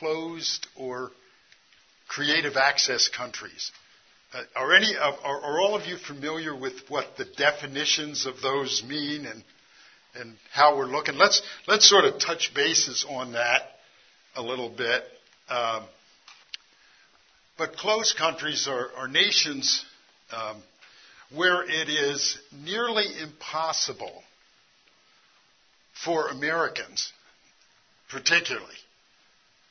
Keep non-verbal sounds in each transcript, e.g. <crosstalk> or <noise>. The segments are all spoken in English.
closed or creative access countries. Uh, are any are, are all of you familiar with what the definitions of those mean and and how we're looking? Let's let's sort of touch bases on that a little bit. Um, but closed countries are, are nations um, where it is nearly impossible for Americans, particularly,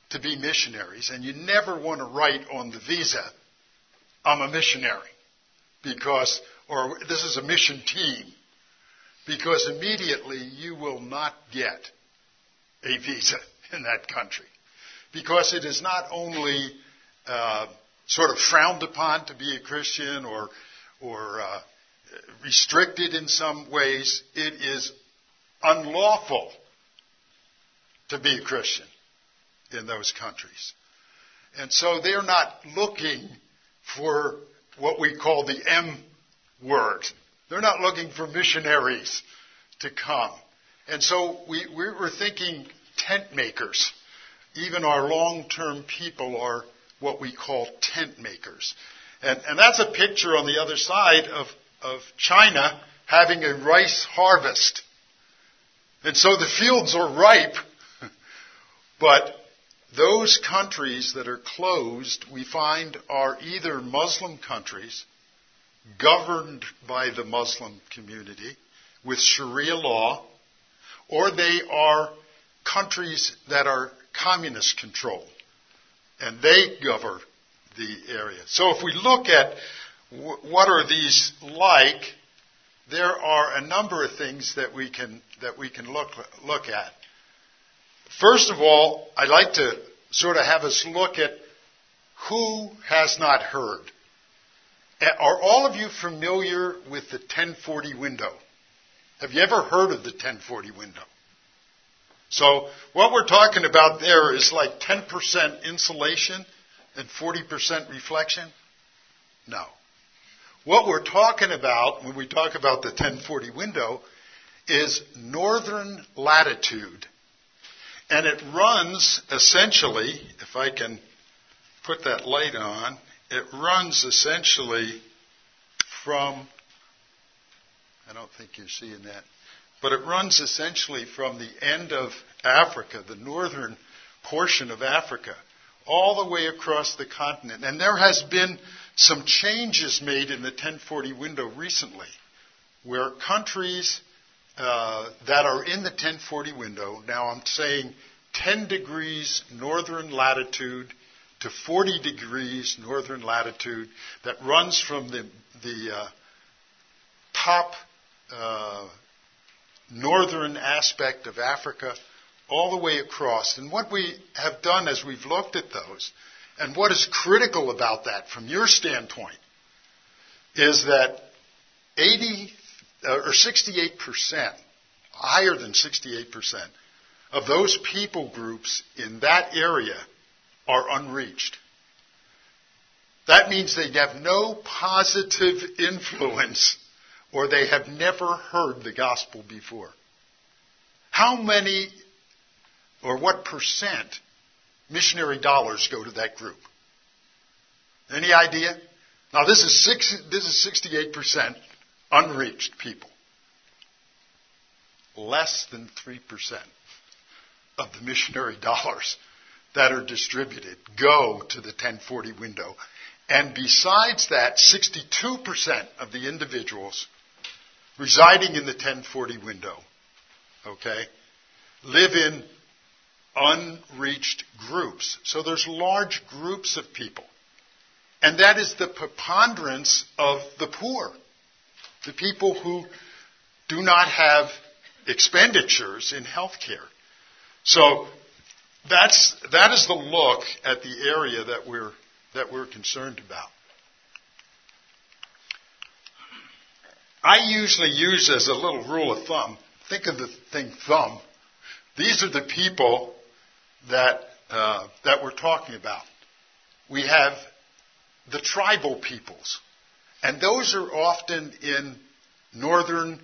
to be missionaries, and you never want to write on the visa, I'm a missionary, because, or this is a mission team, because immediately you will not get a visa in that country. Because it is not only uh, sort of frowned upon to be a Christian or, or uh, restricted in some ways, it is unlawful to be a Christian in those countries. And so they're not looking for what we call the M word. They're not looking for missionaries to come. And so we, we were thinking tent makers. Even our long-term people are what we call tent makers. And, and that's a picture on the other side of, of China having a rice harvest. And so the fields are ripe, <laughs> but those countries that are closed, we find, are either Muslim countries governed by the Muslim community with Sharia law, or they are countries that are communist controlled and they govern the area. So if we look at what are these like, there are a number of things that we can that we can look look at. First of all, I'd like to sort of have us look at who has not heard. Are all of you familiar with the 1040 window? Have you ever heard of the 1040 window? So what we're talking about there is like 10% insulation and 40% reflection? No. What we're talking about when we talk about the 1040 window is northern latitude. And it runs essentially, if I can put that light on, it runs essentially from, I don't think you're seeing that, but it runs essentially from the end of Africa, the northern portion of Africa, all the way across the continent. And there has been some changes made in the 1040 window recently, where countries uh, that are in the 1040 window, now I'm saying 10 degrees northern latitude to 40 degrees northern latitude, that runs from the, the uh, top uh, northern aspect of Africa all the way across. And what we have done as we've looked at those, and what is critical about that from your standpoint, is that 80 uh, Uh, or 68%, higher than 68%, of those people groups in that area are unreached. That means they have no positive influence or they have never heard the gospel before. How many or what percent missionary dollars go to that group? Any idea? Now this is six, this is 68% unreached people. Less than 3% of the missionary <laughs> dollars that are distributed go to the 1040 window. And besides that, 62% of the individuals residing in the 1040 window, okay, live in unreached groups. So there's large groups of people. And that is the preponderance of the poor, the people who do not have expenditures in health care. So that's, that is the look at the area that we're, that we're concerned about. I usually use as a little rule of thumb, think of the thing thumb. These are the people that, uh, that we're talking about. We have the tribal peoples, and those are often in northern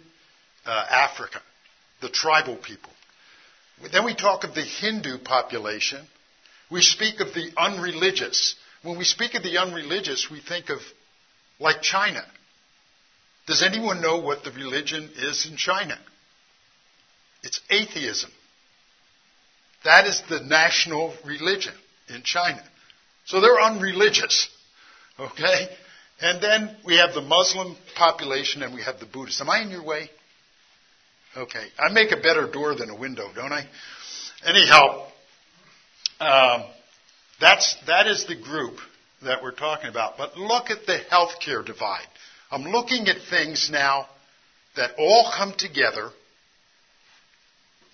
uh, Africa, the tribal people. Then we talk of the Hindu population, We speak of the unreligious. When we speak of the unreligious, we think of like China. Does anyone know what the religion is in China? It's atheism. That is the national religion in China. So they're unreligious. Okay? And then we have the Muslim population and we have the Buddhists. Am I in your way? Okay. I make a better door than a window, don't I? Anyhow, um, that's, that is the group that we're talking about. But look at the healthcare divide. I'm looking at things now that all come together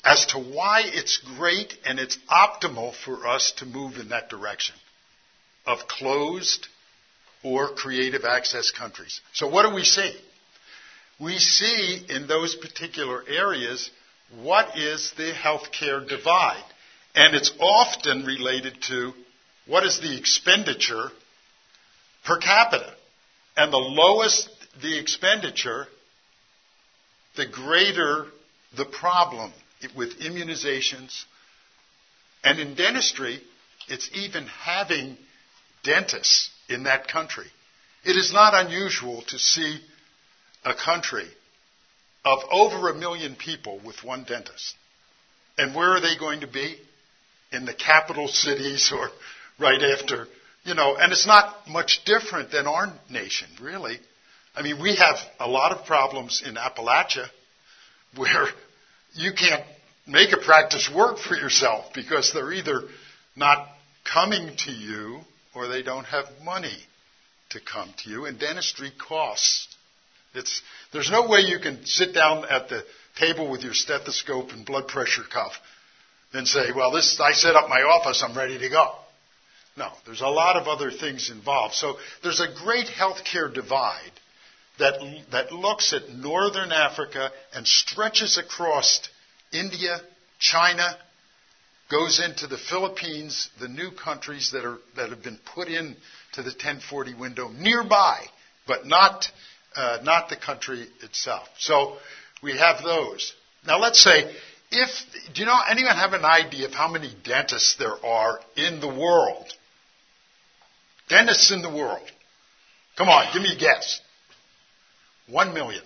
as to why it's great and it's optimal for us to move in that direction of closed or creative access countries. So what do we see? We see in those particular areas what is the healthcare divide. And it's often related to what is the expenditure per capita. And the lowest the expenditure, the greater the problem with immunizations. And in dentistry, it's even having dentists in that country. It is not unusual to see a country of over a million people with one dentist. And where are they going to be? In the capital cities or right after, you know, and it's not much different than our nation, really. I mean, we have a lot of problems in Appalachia where you can't make a practice work for yourself because they're either not coming to you or they don't have money to come to you, and dentistry costs. It's, there's no way you can sit down at the table with your stethoscope and blood pressure cuff and say, well, this, I set up my office, I'm ready to go. No, there's a lot of other things involved. So there's a great healthcare divide that, that looks at northern Africa and stretches across India, China, goes into the Philippines, the new countries that, are, that have been put in to the 1040 window nearby, but not, uh, not the country itself. So we have those. Now let's say, if, do you know, anyone have an idea of how many dentists there are in the world? Dentists in the world. Come on, give me a guess. One million.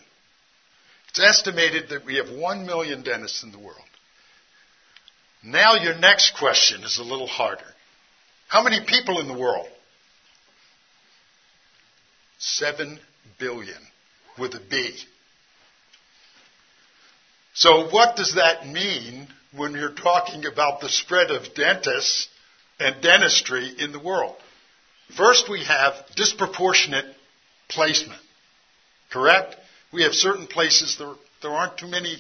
It's estimated that we have one million dentists in the world. Now your next question is a little harder. How many people in the world? Seven billion with a B. So what does that mean when you're talking about the spread of dentists and dentistry in the world? First, we have disproportionate placement. Correct? We have certain places there, there aren't too many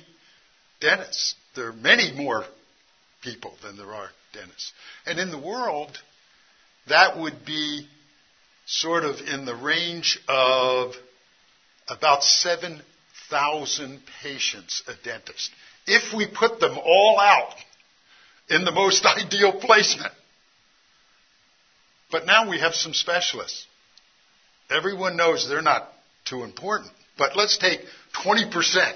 dentists. There are many more people than there are dentists. And in the world, that would be sort of in the range of about 7,000 patients a dentist. If we put them all out in the most <laughs> ideal placement. But now we have some specialists. Everyone knows they're not too important. But let's take 20%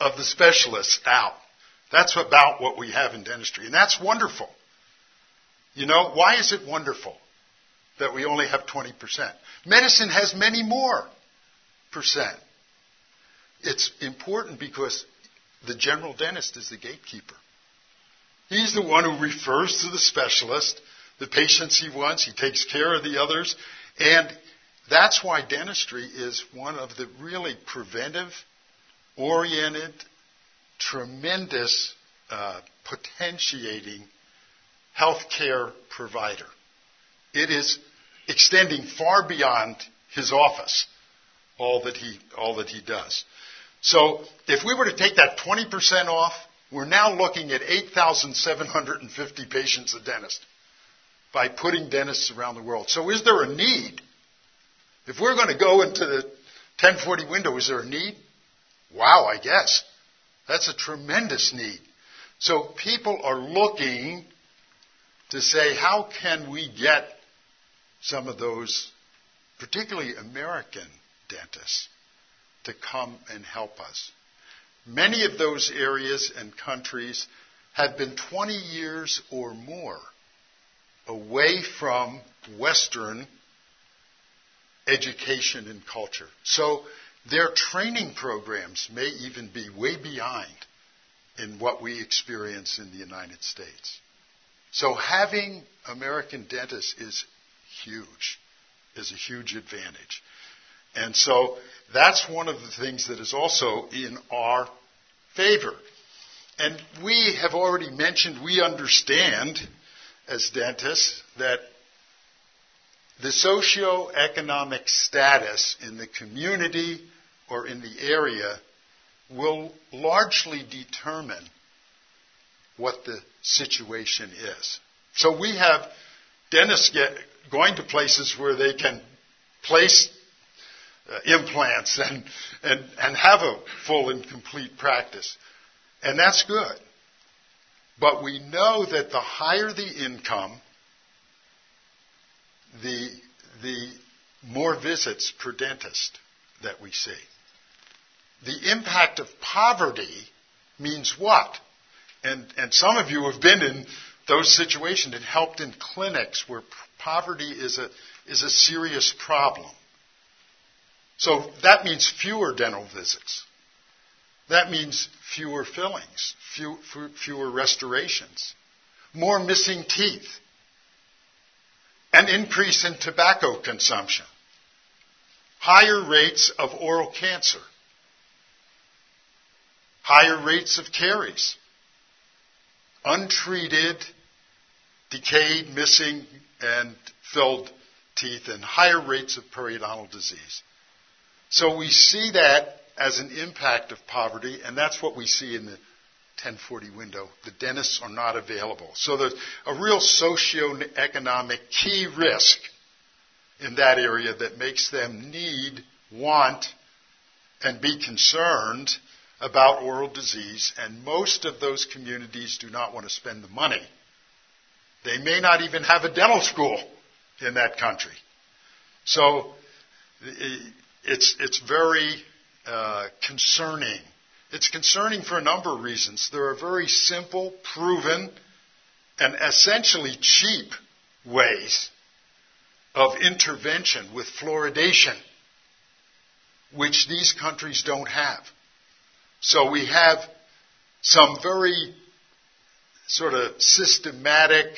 of the specialists out. That's about what we have in dentistry. And that's wonderful. You know, why is it wonderful that we only have 20%? Medicine has many more percent. It's important because the general dentist is the gatekeeper. He's the one who refers to the specialist, the patients he wants, he takes care of the others, and that's why dentistry is one of the really preventive, oriented, tremendous uh, potentiating healthcare provider. It is extending far beyond his office, all that he, all that he does. So if we were to take that 20% off, we're now looking at 8,750 patients a dentist by putting dentists around the world. So is there a need if we're going to go into the 1040 window, is there a need? Wow, I guess. That's a tremendous need. So people are looking to say, how can we get some of those, particularly American dentists, to come and help us? Many of those areas and countries have been 20 years or more away from Western education and culture. So their training programs may even be way behind in what we experience in the United States. So having American dentists is huge, is a huge advantage. And so that's one of the things that is also in our favor. And we have already mentioned, we understand as dentists that the socio-economic status in the community or in the area will largely determine what the situation is. So we have dentists going to places where they can place uh, implants and, and, and have a full and complete practice. And that's good. But we know that the higher the income, the, the more visits per dentist that we see. The impact of poverty means what? And, and some of you have been in those situations and helped in clinics where poverty is a, is a serious problem. So that means fewer dental visits. That means fewer fillings, few, fewer restorations, more missing teeth, an increase in tobacco consumption, higher rates of oral cancer, higher rates of caries, untreated, decayed, missing, and filled teeth, and higher rates of periodontal disease. So we see that as an impact of poverty, and that's what we see in the 1040 window. The dentists are not available. So there's a real socio-economic key risk in that area that makes them need, want, and be concerned about oral disease, and most of those communities do not want to spend the money. They may not even have a dental school in that country. So it's, it's very uh, concerning. It's concerning for a number of reasons. There are very simple, proven, and essentially cheap ways of intervention with fluoridation, which these countries don't have. So we have some very sort of systematic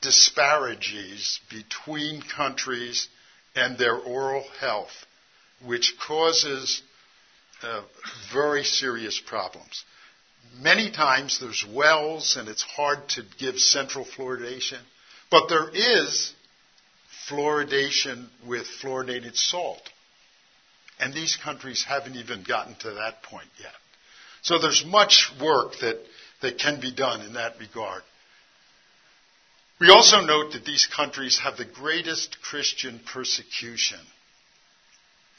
disparities between countries and their oral health, which causes uh, very serious problems. Many times there's wells and it's hard to give central fluoridation, but there is fluoridation with fluoridated salt. And these countries haven't even gotten to that point yet. So there's much work that, that can be done in that regard. We also note that these countries have the greatest Christian persecution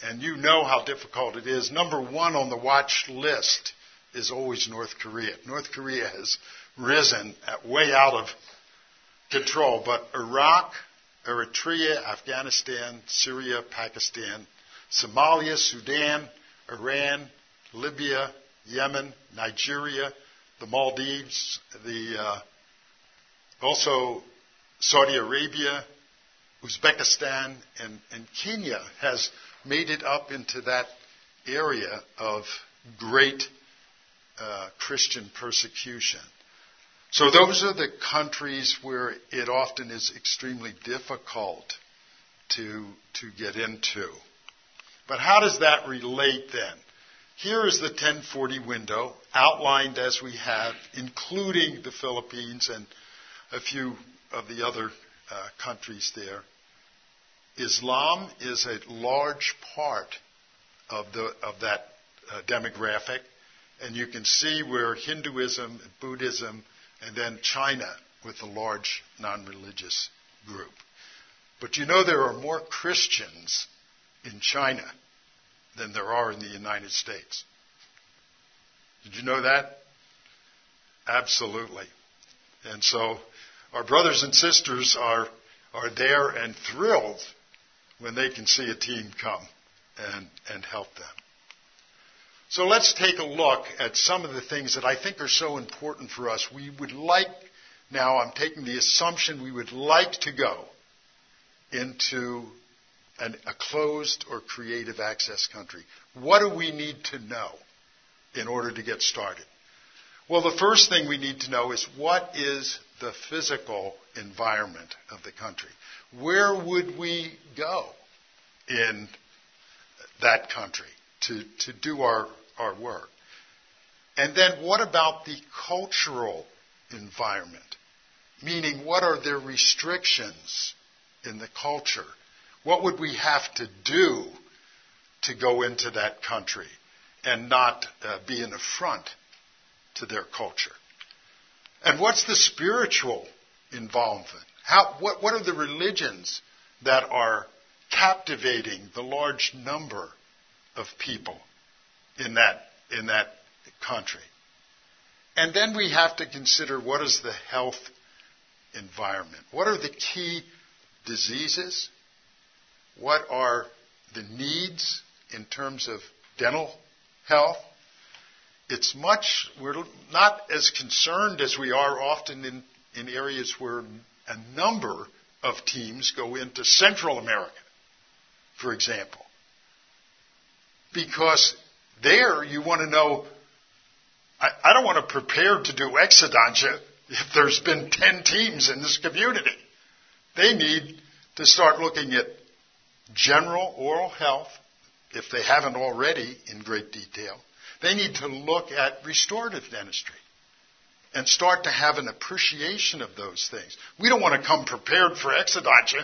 and you know how difficult it is. Number one on the watch list is always North Korea. North Korea has risen way out of control, but Iraq, Eritrea, Afghanistan, Syria, Pakistan, Somalia, Sudan, Iran, Libya, Yemen, Nigeria, the Maldives, the uh, also Saudi Arabia, Uzbekistan, and, and Kenya has made it up into that area of great uh, Christian persecution. So those are the countries where it often is extremely difficult to, to get into. But how does that relate then? Here is the 1040 window outlined as we have, including the Philippines and a few of the other uh, countries there. Islam is a large part of, the, of that uh, demographic, and you can see where Hinduism, Buddhism, and then China with a large non religious group. But you know there are more Christians in China than there are in the United States. Did you know that? Absolutely. And so our brothers and sisters are, are there and thrilled when they can see a team come and, and help them. So let's take a look at some of the things that I think are so important for us. We would like Now I'm taking the assumption we would like to go into an, a closed or creative access country. What do we need to know in order to get started? Well, the first thing we need to know is what is the physical environment of the country? Where would we go in that country to, to do our, our work? And then what about the cultural environment? Meaning, what are their restrictions in the culture? What would we have to do to go into that country and not uh, be an affront to their culture? And what's the spiritual involvement? How, what, what are the religions that are captivating the large number of people in that, in that country? And then we have to consider what is the health environment? What are the key diseases? What are the needs in terms of dental health? It's much, we're not as concerned as we are often in, in areas where a number of teams go into Central America, for example. Because there you want to know, I, I don't want to prepare to do exodontia if there's been 10 teams in this community. They need to start looking at general oral health, if they haven't already in great detail. They need to look at restorative dentistry and start to have an appreciation of those things. We don't want to come prepared for exodontia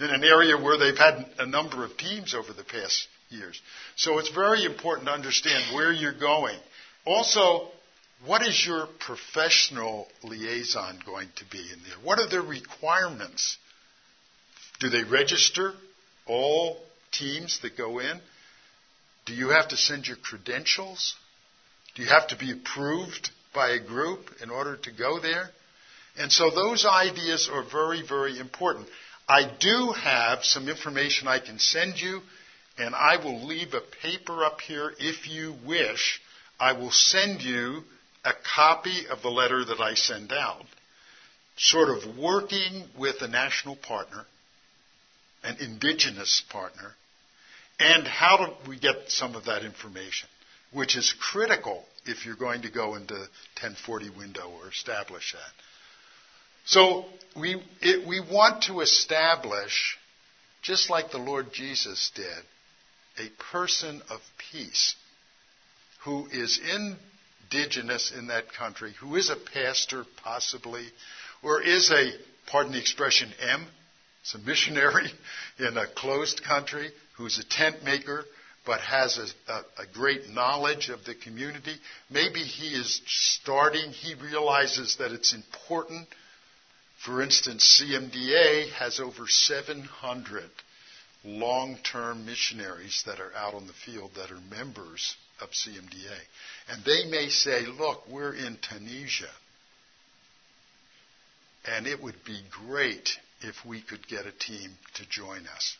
in an area where they've had a number of teams over the past years. So it's very important to understand where you're going. Also, what is your professional liaison going to be in there? What are the requirements? Do they register all teams that go in? Do you have to send your credentials? Do you have to be approved by a group in order to go there? And so those ideas are very, very important. I do have some information I can send you, and I will leave a paper up here if you wish. I will send you a copy of the letter that I send out, sort of working with a national partner, an indigenous partner, and how do we get some of that information, which is critical if you're going to go into 1040 window or establish that. So we, it, we want to establish, just like the Lord Jesus did, a person of peace who is indigenous in that country, who is a pastor possibly, or is a, pardon the expression, M, it's a missionary <laughs> in a closed country who's a tent maker but has a, a, a, great knowledge of the community. Maybe he is starting, he realizes that it's important. For instance, CMDA has over 700 long term missionaries that are out on the field that are members of CMDA. And they may say, look, we're in Tunisia. And it would be great if we could get a team to join us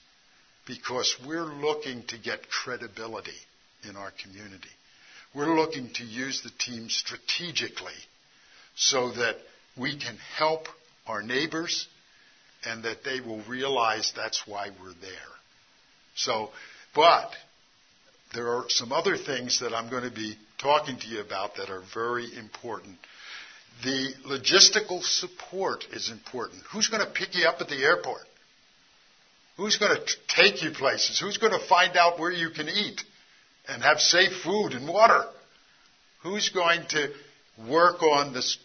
because we're looking to get credibility in our community. We're looking to use the team strategically so that we can help our neighbors and that they will realize that's why we're there. So, but there are some other things that I'm going to be talking to you about that are very important. The logistical support is important. Who's going to pick you up at the airport? Who's going to take you places? Who's going to find out where you can eat and have safe food and water? Who's going to work on this,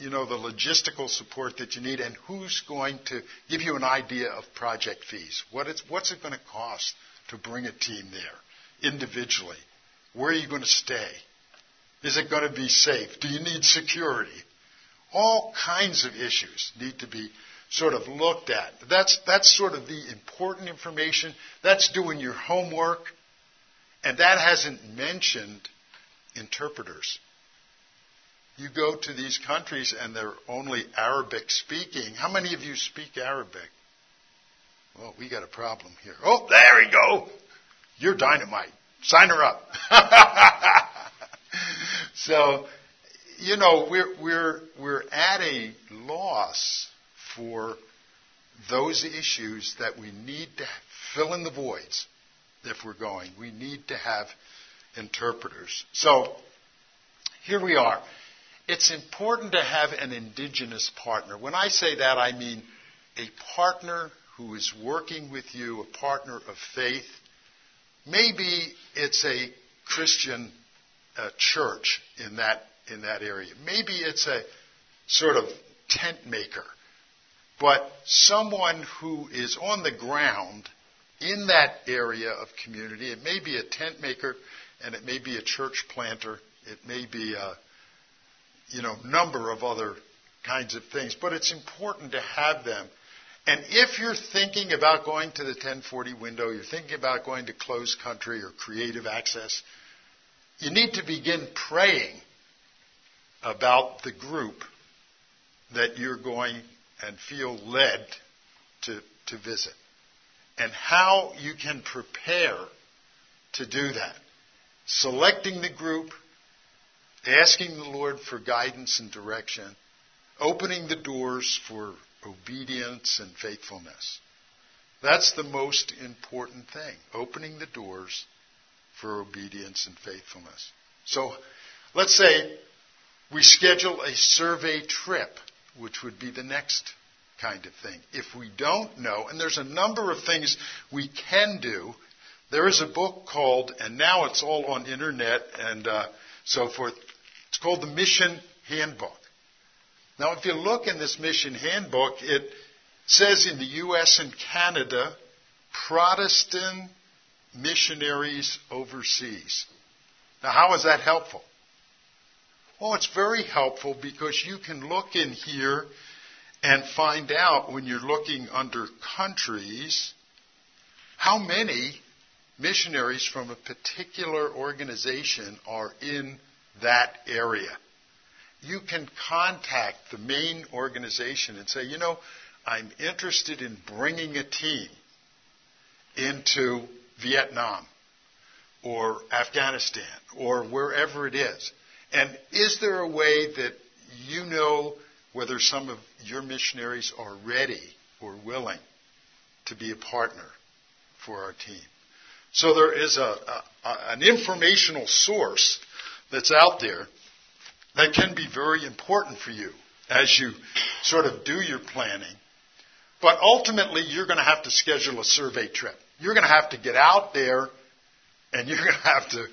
you know, the logistical support that you need, and who's going to give you an idea of project fees? What is, what's it going to cost to bring a team there individually? Where are you going to stay? Is it going to be safe? Do you need security? All kinds of issues need to be sort of looked at. That's, that's sort of the important information. That's doing your homework. And that hasn't mentioned interpreters. You go to these countries and they're only Arabic speaking. How many of you speak Arabic? Well, we got a problem here. Oh, there we go. You're dynamite. Sign her up. <laughs> so, you know, we're, we're, we're at a loss for those issues that we need to fill in the voids if we're going. We need to have interpreters. So, here we are. It's important to have an indigenous partner. When I say that, I mean a partner who is working with you, a partner of faith. Maybe it's a Christian uh, church in that, in that area. Maybe it's a sort of tent maker. But someone who is on the ground in that area of community, it may be a tent maker and it may be a church planter, it may be a you know, number of other kinds of things, but it's important to have them. And if you're thinking about going to the 1040 window, you're thinking about going to closed country or creative access, you need to begin praying about the group that you're going and feel led to, to visit and how you can prepare to do that. Selecting the group, asking the Lord for guidance and direction, opening the doors for obedience and faithfulness. That's the most important thing, opening the doors for obedience and faithfulness. So let's say we schedule a survey trip, which would be the next kind of thing. If we don't know, and there's a number of things we can do, there is a book called, and now it's all on internet and uh, so forth. It's called the Mission Handbook. Now, if you look in this Mission Handbook, it says in the U.S. and Canada, Protestant missionaries overseas. Now, how is that helpful? Well, it's very helpful because you can look in here and find out when you're looking under countries how many missionaries from a particular organization are in that area. You can contact the main organization and say, you know, I'm interested in bringing a team into Vietnam or Afghanistan or wherever it is. And is there a way that you know whether some of your missionaries are ready or willing to be a partner for our team? So there is a, a, an informational source that's out there that can be very important for you as you sort of do your planning. But ultimately, you're going to have to schedule a survey trip. You're going to have to get out there and you're going <laughs> to have to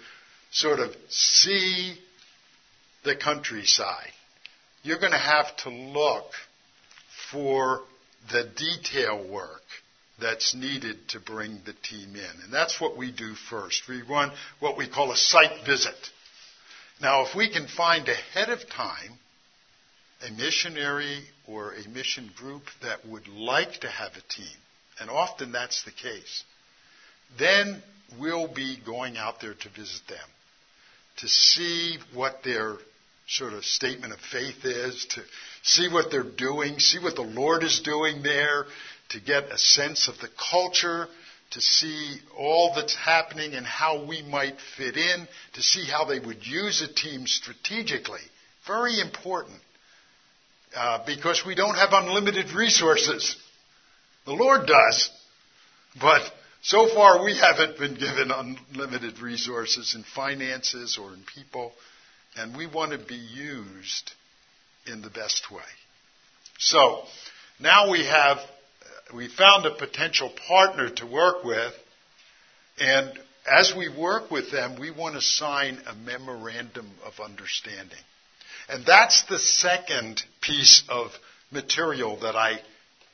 sort of see the countryside. You're going to have to look for the detail work that's needed to bring the team in. And that's what we do first. We run what we call a site visit. Now, if we can find ahead of time a missionary or a mission group that would like to have a team, and often that's the case, then we'll be going out there to visit them, to see what their sort of statement of faith is, to see what they're doing, see what the Lord is doing there, to get a sense of the culture, to see all that's happening and how we might fit in, to see how they would use a team strategically. Very important. Uh, because we don't have unlimited resources. The Lord does. But so far we haven't been given unlimited resources in finances or in people. And we want to be used in the best way. So, now we have we found a potential partner to work with, and as we work with them, we want to sign a memorandum of understanding. And that's the second piece of material that I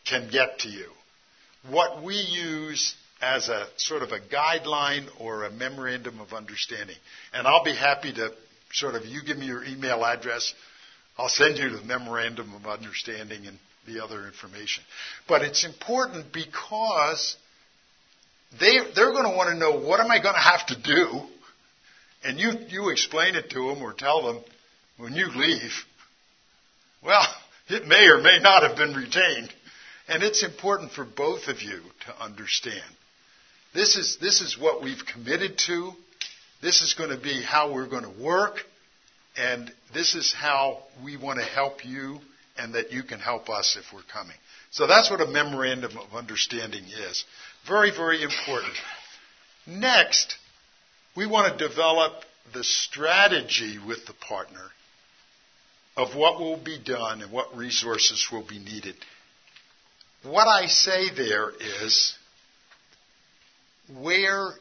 can get to you. What we use as a sort of a guideline or a memorandum of understanding. And I'll be happy to sort of, you give me your email address, I'll send you the memorandum of understanding and the other information. But it's important because they, they're going to want to know what am I going to have to do? And you, you explain it to them or tell them when you leave, well, it may or may not have been retained. And it's important for both of you to understand. This is, this is what we've committed to. This is going to be how we're going to work. And this is how we want to help you and that you can help us if we're coming. So that's what a memorandum of understanding is. Very, very important. Next, we want to develop the strategy with the partner of what will be done and what resources will be needed. What I say there is where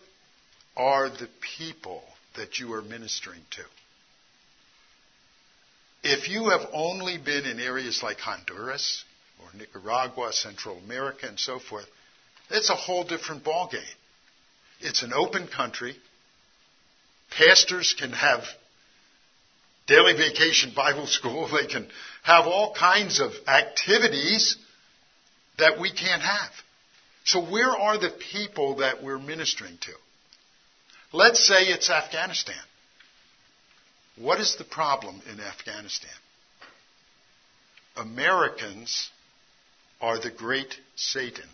are the people that you are ministering to? If you have only been in areas like Honduras or Nicaragua, Central America, and so forth, it's a whole different ballgame. It's an open country. Pastors can have daily vacation Bible <laughs> school. They can have all kinds of activities that we can't have. So where are the people that we're ministering to? Let's say it's Afghanistan. What is the problem in Afghanistan? Americans are the great Satan.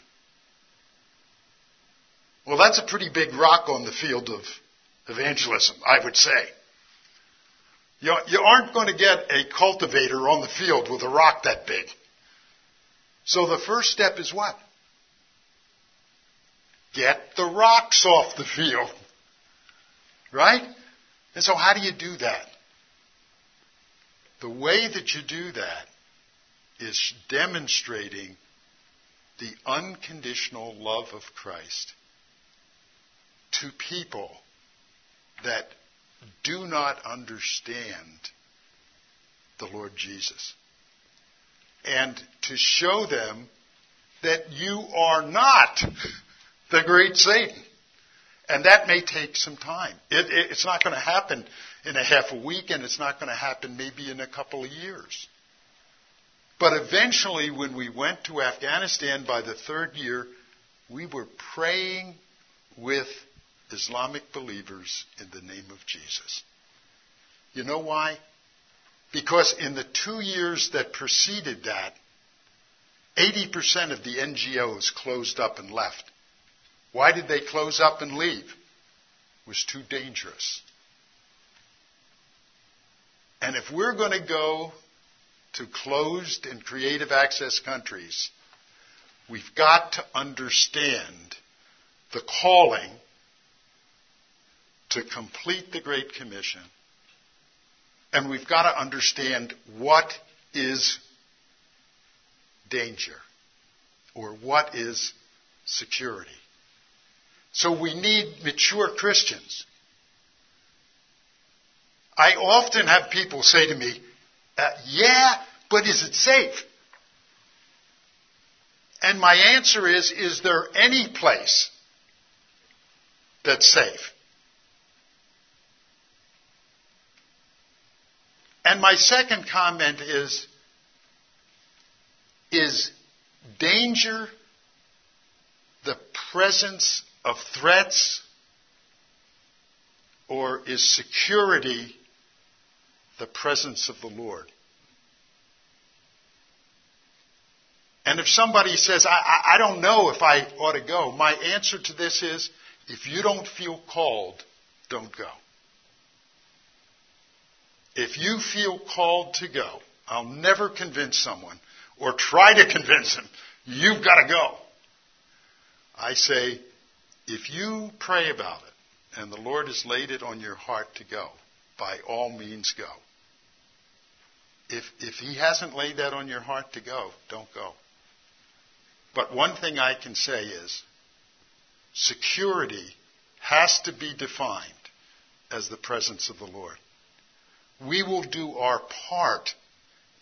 Well, that's a pretty big rock on the field of evangelism, I would say. You, aren't going to get a cultivator on the field with a rock that big. So the first step is what? Get the rocks off the field. Right? And so how do you do that? The way that you do that is demonstrating the unconditional love of Christ to people that do not understand the Lord Jesus. And to show them that you are not the great Satan. And that may take some time. It, it, it's not going to happen in a half a week, and it's not going to happen maybe in a couple of years. But eventually, when we went to Afghanistan by the third year, we were praying with Islamic believers in the name of Jesus. You know why? Because in the two years that preceded that, 80% of the NGOs closed up and left. Why did they close up and leave? It was too dangerous. And if we're going to go to closed and creative access countries, we've got to understand the calling to complete the Great Commission. And we've got to understand what is danger or what is security. So we need mature Christians. I often have people say to me, uh, yeah, but is it safe? And my answer is, is there any place that's safe? And my second comment is, is danger the presence of threats or is security the presence of the Lord? And if somebody says, I, I, I, don't know if I ought to go, my answer to this is, if you don't feel called, don't go. If you feel called to go, I'll never convince someone or try to convince them, you've got to go. I say, if you pray about it and the Lord has laid it on your heart to go, by all means go. If, if He hasn't laid that on your heart to go, don't go. But one thing I can say is security has to be defined as the presence of the Lord. We will do our part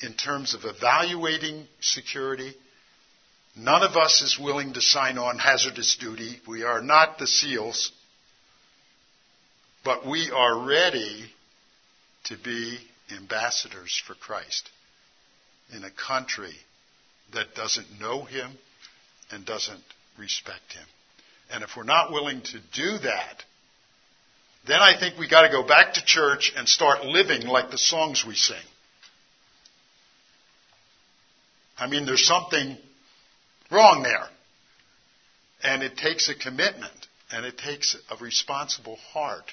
in terms of evaluating security. None of us is willing to sign on hazardous duty. We are not the SEALs. But we are ready to be ambassadors for Christ in a country that doesn't know Him and doesn't respect Him. And if we're not willing to do that, then I think we got to go back to church and start living like the songs we sing. I mean, there's something wrong there. And it takes a commitment and it takes a responsible heart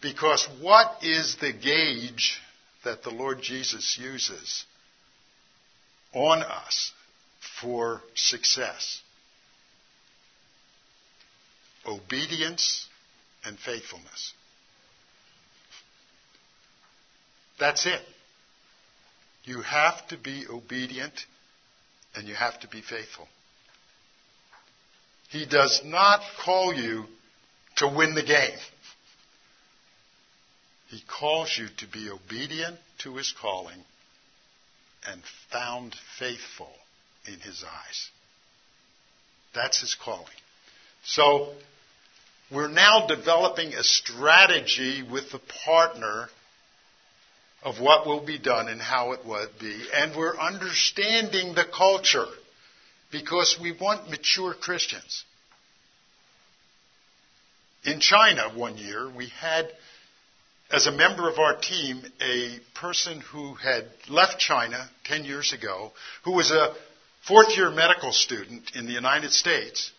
Because what is the gauge that the Lord Jesus uses on us for success? Obedience and faithfulness. That's it. You have to be obedient and you have to be faithful. He does not call you to win the game. He calls you to be obedient to his calling and found faithful in his eyes. That's his calling. So, we're now developing a strategy with the partner of what will be done and how it will be, and we're understanding the culture because we want mature Christians. In China one year, we had, as a member of our team, a person who had left China 10 years ago, who was a fourth year medical student in the United States,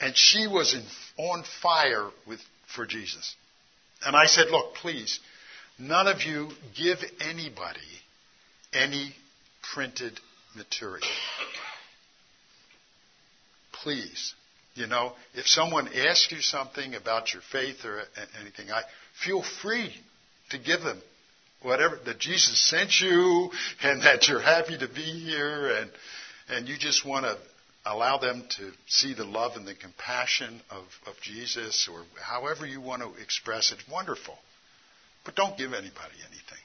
and she was in, on fire with, for Jesus. And I said, look, please, none of you give anybody any printed material. Please. You know, if someone asks you something about your faith or anything, I feel free to give them whatever that Jesus sent you <laughs> and that you're happy to be here and and you just want to allow them to see the love and the compassion of, of Jesus or however you want to express it, wonderful. But don't give anybody anything.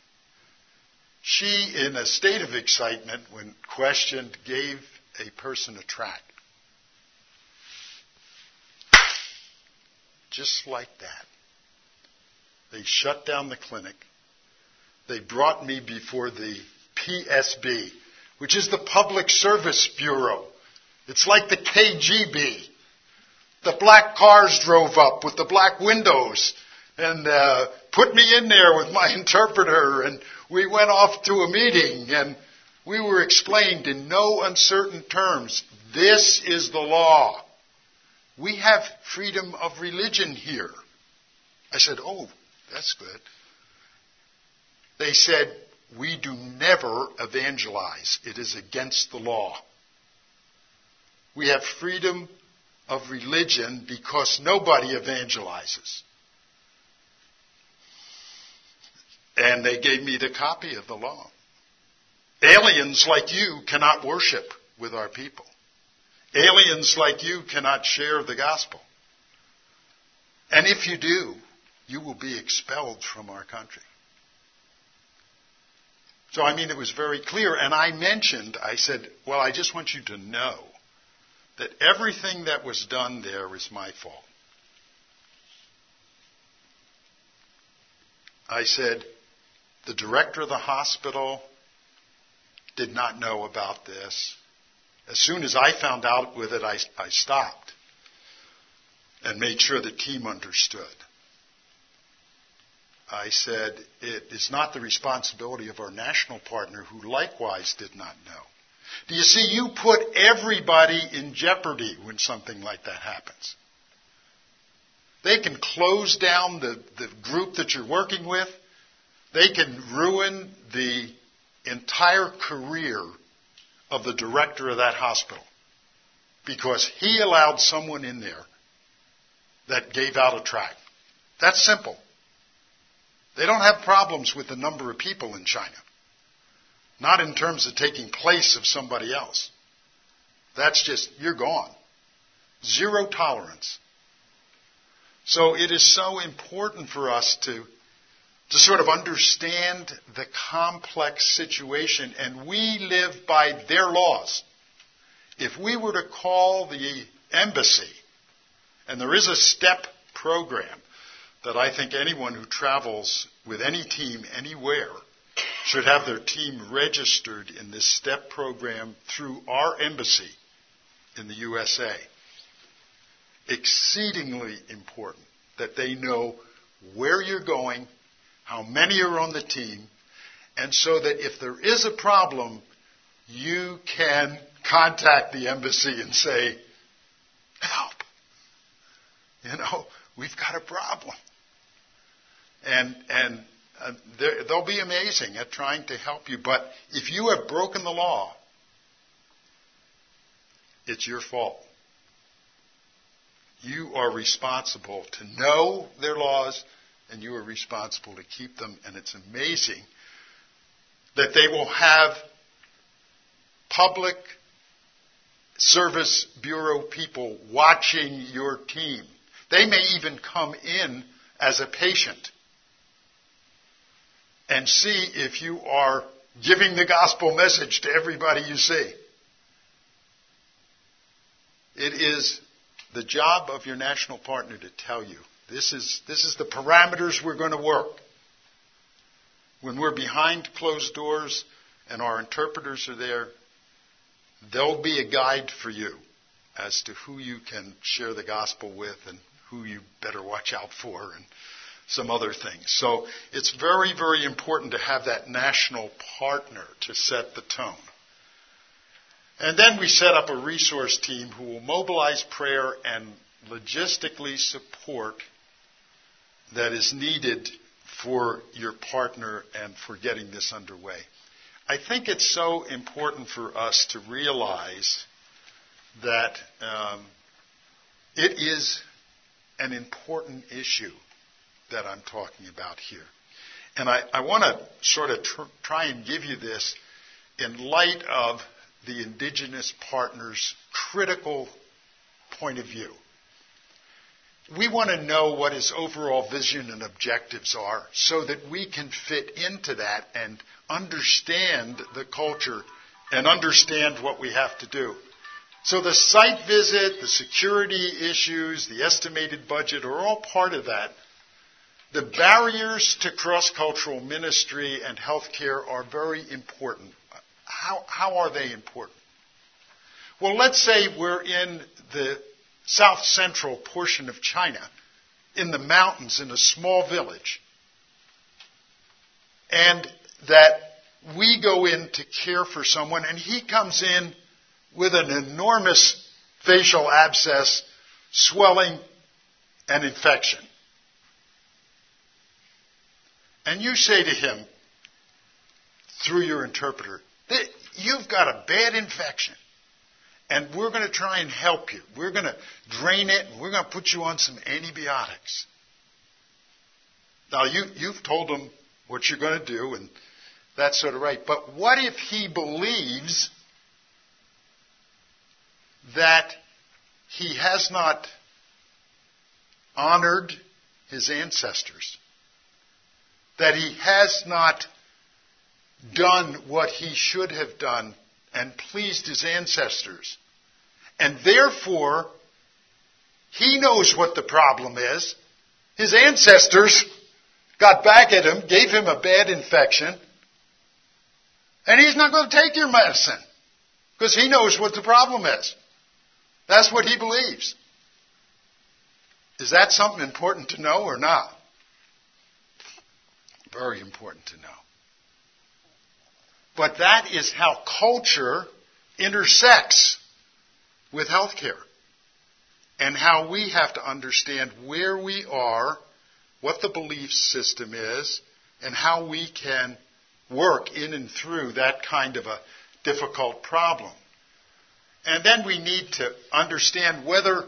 She, in a state of excitement, when questioned, gave a person a tract. Just like that. They shut down the clinic. They brought me before the PSB, which is the Public Service Bureau. It's like the KGB. The black cars drove up with the black windows and uh, put me in there with my <laughs> interpreter, and we went off to a meeting, and we were explained in no uncertain terms this is the law. We have freedom of religion here. I said, Oh, that's good. They said, We do never evangelize, it is against the law. We have freedom of religion because nobody evangelizes. And they gave me the copy of the law. Aliens like you cannot worship with our people. Aliens like you cannot share the gospel. And if you do, you will be expelled from our country. So, I mean, it was very clear. And I mentioned, I said, well, I just want you to know that everything that was done there is my fault. I said, the director of the hospital did not know about this. As soon as I found out with it, I, I stopped and made sure the team understood. I said, it is not the responsibility of our national partner who likewise did not know. Do you see, you put everybody in jeopardy when something like that happens. They can close down the, the group that you're working with. They can ruin the entire career of the director of that hospital because he allowed someone in there that gave out a tract. That's simple. They don't have problems with the number of people in China. Not in terms of taking place of somebody else. That's just, you're gone. Zero tolerance. So it is so important for us to to sort of understand the complex situation, and we live by their laws. If we were to call the embassy, and there is a step program that I think anyone who travels with any team anywhere should have their team registered in this step program through our embassy in the USA. Exceedingly important that they know where you're going, how many are on the team, and so that if there is a problem, you can contact the embassy and say, help. You know, we've got a problem. And, and uh, they'll be amazing at trying to help you. But if you have broken the law, it's your fault. You are responsible to know their laws, and you are responsible to keep them. And it's amazing that they will have public service bureau people watching your team. They may even come in as a patient and see if you are giving the gospel message to everybody you see. It is the job of your national partner to tell you this is, this is the parameters we're going to work. When we're behind closed doors and our interpreters are there, there'll be a guide for you as to who you can share the gospel with and who you better watch out for and some other things. So it's very, very important to have that national partner to set the tone. And then we set up a resource team who will mobilize prayer and logistically support that is needed for your partner and for getting this underway. I think it's so important for us to realize that um, it is an important issue that I'm talking about here. And I, I want to sort of tr- try and give you this in light of the indigenous partners' critical point of view. We want to know what his overall vision and objectives are so that we can fit into that and understand the culture and understand what we have to do. So the site visit, the security issues, the estimated budget are all part of that. The barriers to cross-cultural ministry and healthcare are very important. How, how are they important? Well, let's say we're in the south central portion of China, in the mountains, in a small village, and that we go in to care for someone, and he comes in with an enormous facial abscess, swelling, and infection. And you say to him, through your interpreter, that you've got a bad infection. And we're going to try and help you. We're going to drain it and we're going to put you on some antibiotics. Now, you, you've told him what you're going to do and that's sort of right. But what if he believes that he has not honored his ancestors? That he has not done what he should have done and pleased his ancestors. And therefore, he knows what the problem is. His ancestors got back at him, gave him a bad infection, and he's not going to take your medicine because he knows what the problem is. That's what he believes. Is that something important to know or not? Very important to know. But that is how culture intersects with healthcare. And how we have to understand where we are, what the belief system is, and how we can work in and through that kind of a difficult problem. And then we need to understand whether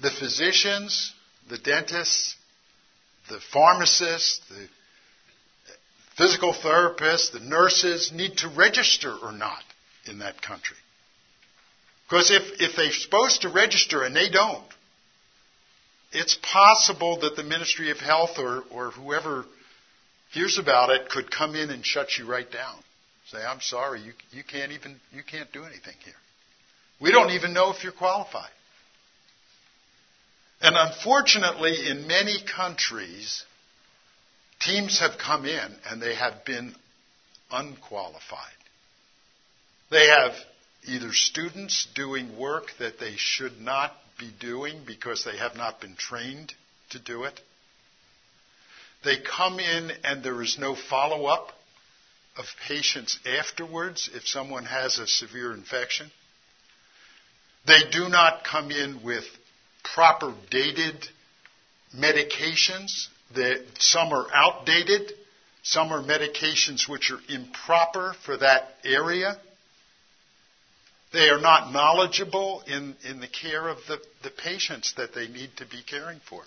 the physicians, the dentists, the pharmacists, the physical therapists, the nurses need to register or not in that country. Because if, if they're supposed to register and they don't, it's possible that the Ministry of Health or, or whoever hears about it could come in and shut you right down. Say, I'm sorry, you, you can't even, you can't do anything here. We don't even know if you're qualified. And unfortunately, in many countries, Teams have come in and they have been unqualified. They have either students doing work that they should not be doing because they have not been trained to do it. They come in and there is no follow up of patients afterwards if someone has a severe infection. They do not come in with proper dated medications some are outdated, some are medications which are improper for that area. They are not knowledgeable in, in the care of the, the patients that they need to be caring for.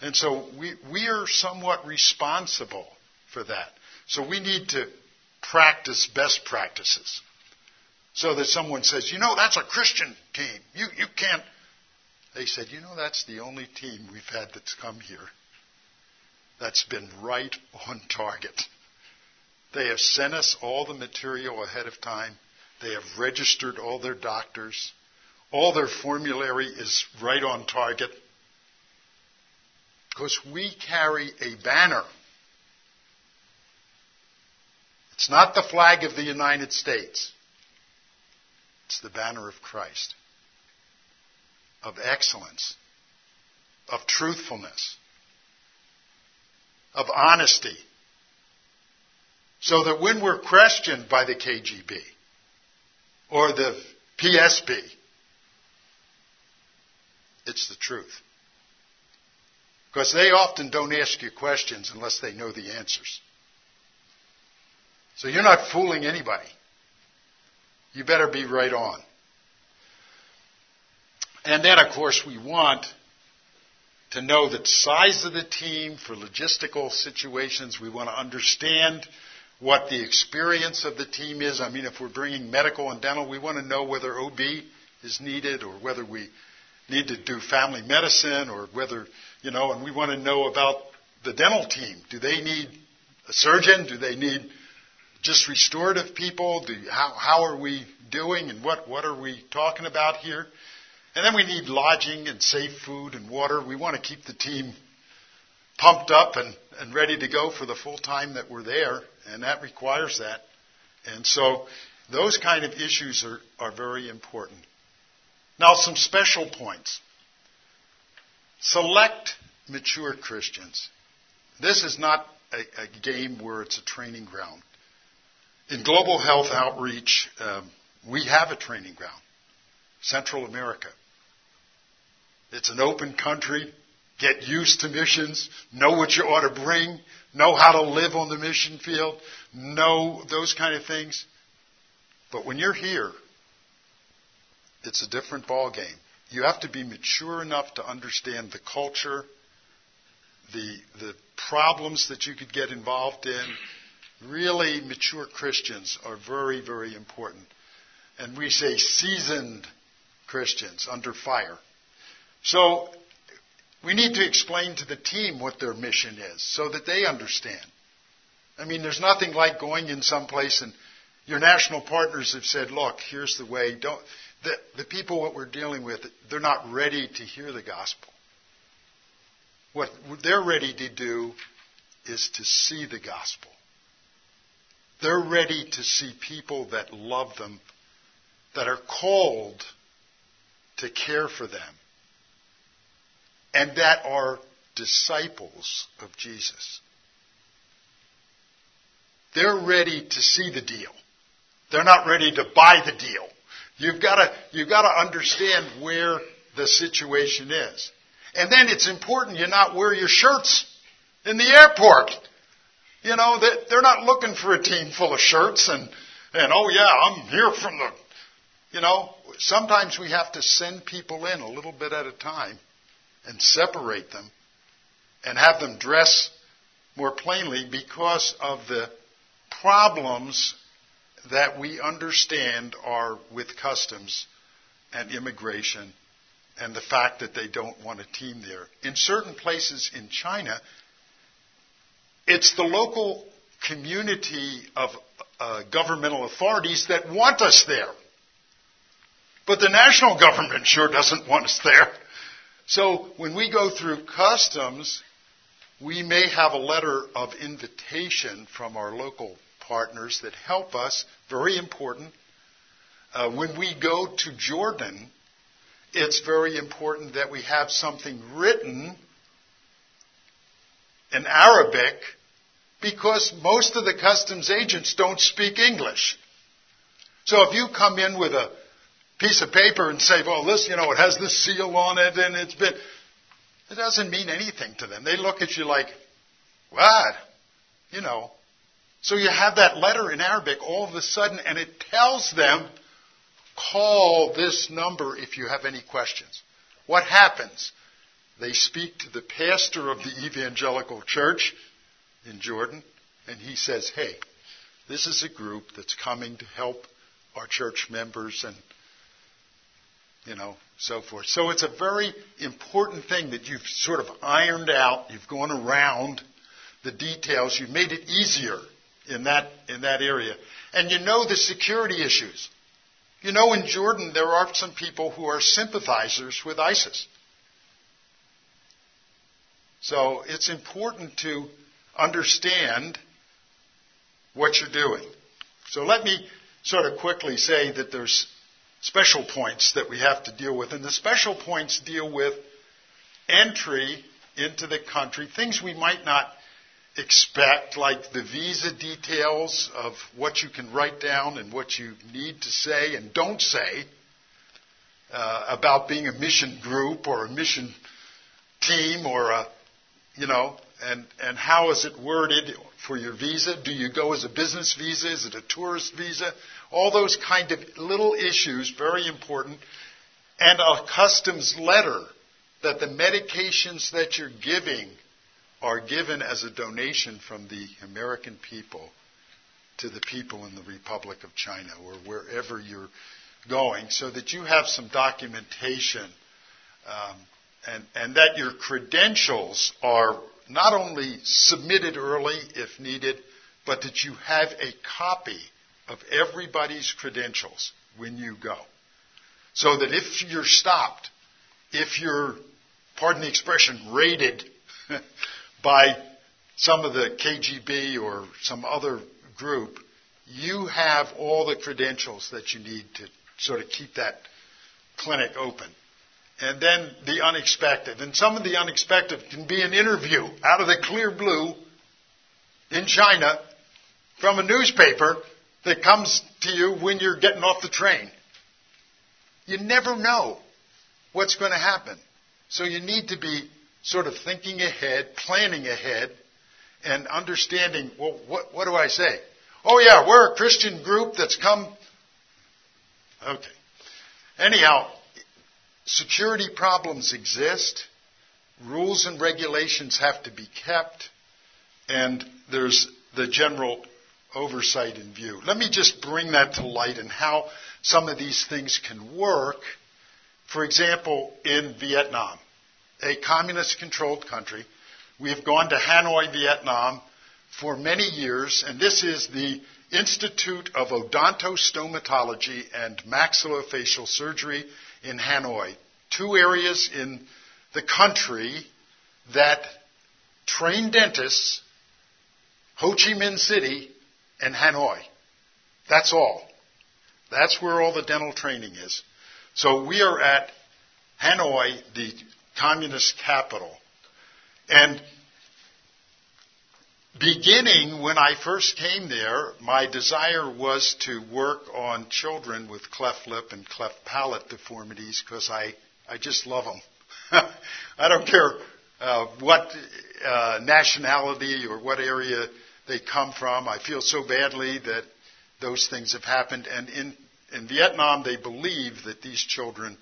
And so we, we are somewhat responsible for that. So we need to practice best practices. So that someone says, you know, that's a Christian team. You, you can't. They said, you know, that's the only team we've had that's come here that's been right on target. They have sent us all the material ahead of time. They have registered all their doctors. All their formulary is right on target. Because we carry a banner. It's not the flag of the United States. It's the banner of Christ. Of excellence. Of truthfulness of honesty. So that when we're questioned by the KGB or the PSB, it's the truth. Because they often don't ask you questions unless they know the answers. So you're not fooling anybody. You better be right on. And then, of course, we want to know the size of the team for logistical situations. We want to understand what the experience of the team is. I mean, if we're bringing medical and dental, we want to know whether OB is needed or whether we need to do family medicine or whether, you know, and we want to know about the dental team. Do they need a surgeon? Do they need just restorative people? Do, how, how are we doing and what, what are we talking about here? And then we need lodging and safe food and water. We want to keep the team pumped up and, and ready to go for the full time that we're there, and that requires that. And so those kind of issues are, are very important. Now, some special points. Select mature Christians. This is not a, a game where it's a training ground. In global health outreach, um, we have a training ground, Central America. It's an open country. Get used to missions. Know what you ought to bring. Know how to live on the mission field. Know those kind of things. But when you're here, it's a different ball game. You have to be mature enough to understand the culture, the, the problems that you could get involved in. Really mature Christians are very, very important. And we say seasoned Christians under fire. So we need to explain to the team what their mission is so that they understand. I mean, there's nothing like going in some place and your national partners have said, look, here's the way. Don't, the, the people what we're dealing with, they're not ready to hear the gospel. What they're ready to do is to see the gospel. They're ready to see people that love them, that are called to care for them, and that are disciples of Jesus. They're ready to see the deal. They're not ready to buy the deal. You've got to, you've got to understand where the situation is. And then it's important you not wear your shirts in the airport. You know, they're not looking for a team full of shirts and, and oh yeah, I'm here from the, you know, sometimes we have to send people in a little bit at a time and separate them and have them dress more plainly because of the problems that we understand are with customs and immigration and the fact that they don't want a team there. In certain places in China, it's the local community of uh, governmental authorities that want us there. But the national government sure doesn't want us there. So when we go through customs, we may have a letter of invitation from our local partners that help us, very important. Uh, when we go to Jordan, it's very important that we have something written in Arabic because most of the customs agents don't speak English. So if you come in with a piece of paper and say, well, this, you know, it has this seal on it and it's been. It doesn't mean anything to them. They look at you like, what? You know. So you have that letter in Arabic all of a sudden, and it tells them, call this number if you have any questions. What happens? They speak to the pastor of the evangelical church in Jordan, and he says, hey, this is a group that's coming to help our church members and you know, so forth. So it's a very important thing that you've sort of ironed out, you've gone around the details, you've made it easier in that in that area. And you know the security issues. You know in Jordan there are some people who are sympathizers with ISIS. So it's important to understand what you're doing. So let me sort of quickly say that there's special points that we have to deal with. And the special points deal with entry into the country, things we might not expect, like the visa details of what you can write down and what you need to say and don't say uh, about being a mission group or a mission team or a, you know, and, and how is it worded for your visa? Do you go as a business visa? Is it a tourist visa? All those kind of little issues, very important. And a customs letter that the medications that you're giving are given as a donation from the American people to the people in the Republic of China or wherever you're going so that you have some documentation um, and, and that your credentials are not only submitted early if needed, but that you have a copy of everybody's credentials when you go. So that if you're stopped, if you're, pardon the expression, raided <laughs> by some of the KGB or some other group, you have all the credentials that you need to sort of keep that clinic open and then the unexpected. And some of the unexpected can be an interview out of the clear blue in China from a newspaper that comes to you when you're getting off the train. You never know what's going to happen. So you need to be sort of thinking ahead, planning ahead, and understanding, well, what, what do I say? Oh yeah, we're a Christian group that's come. Okay. Anyhow, security problems exist, rules and regulations have to be kept, and there's the general oversight in view. Let me just bring that to light and how some of these things can work. For example, in Vietnam, a communist controlled country, we have gone to Hanoi, Vietnam for many years, and this is the Institute of Odontostomatology and Maxillofacial Surgery in Hanoi, two areas in the country that train dentists, Ho Chi Minh City and Hanoi. That's all. That's where all the dental training is. So we are at Hanoi, the communist capital. And beginning when I first came there, my desire was to work on children with cleft lip and cleft palate deformities because I, I just love them. <laughs> I don't care uh, what uh, nationality or what area they come from. I feel so badly that those things have happened. And in, in Vietnam, they believe that these children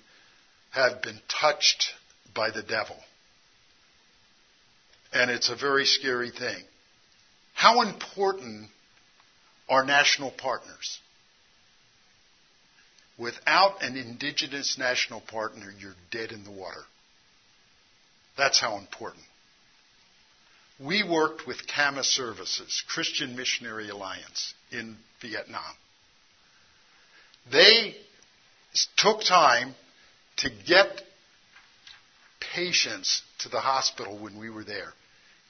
have been touched by the devil. And it's a very scary thing. How important are national partners? Without an indigenous national partner, you're dead in the water. That's how important. We worked with CAMA Services, Christian Missionary Alliance, in Vietnam. They took time to get patients to the hospital when we were there.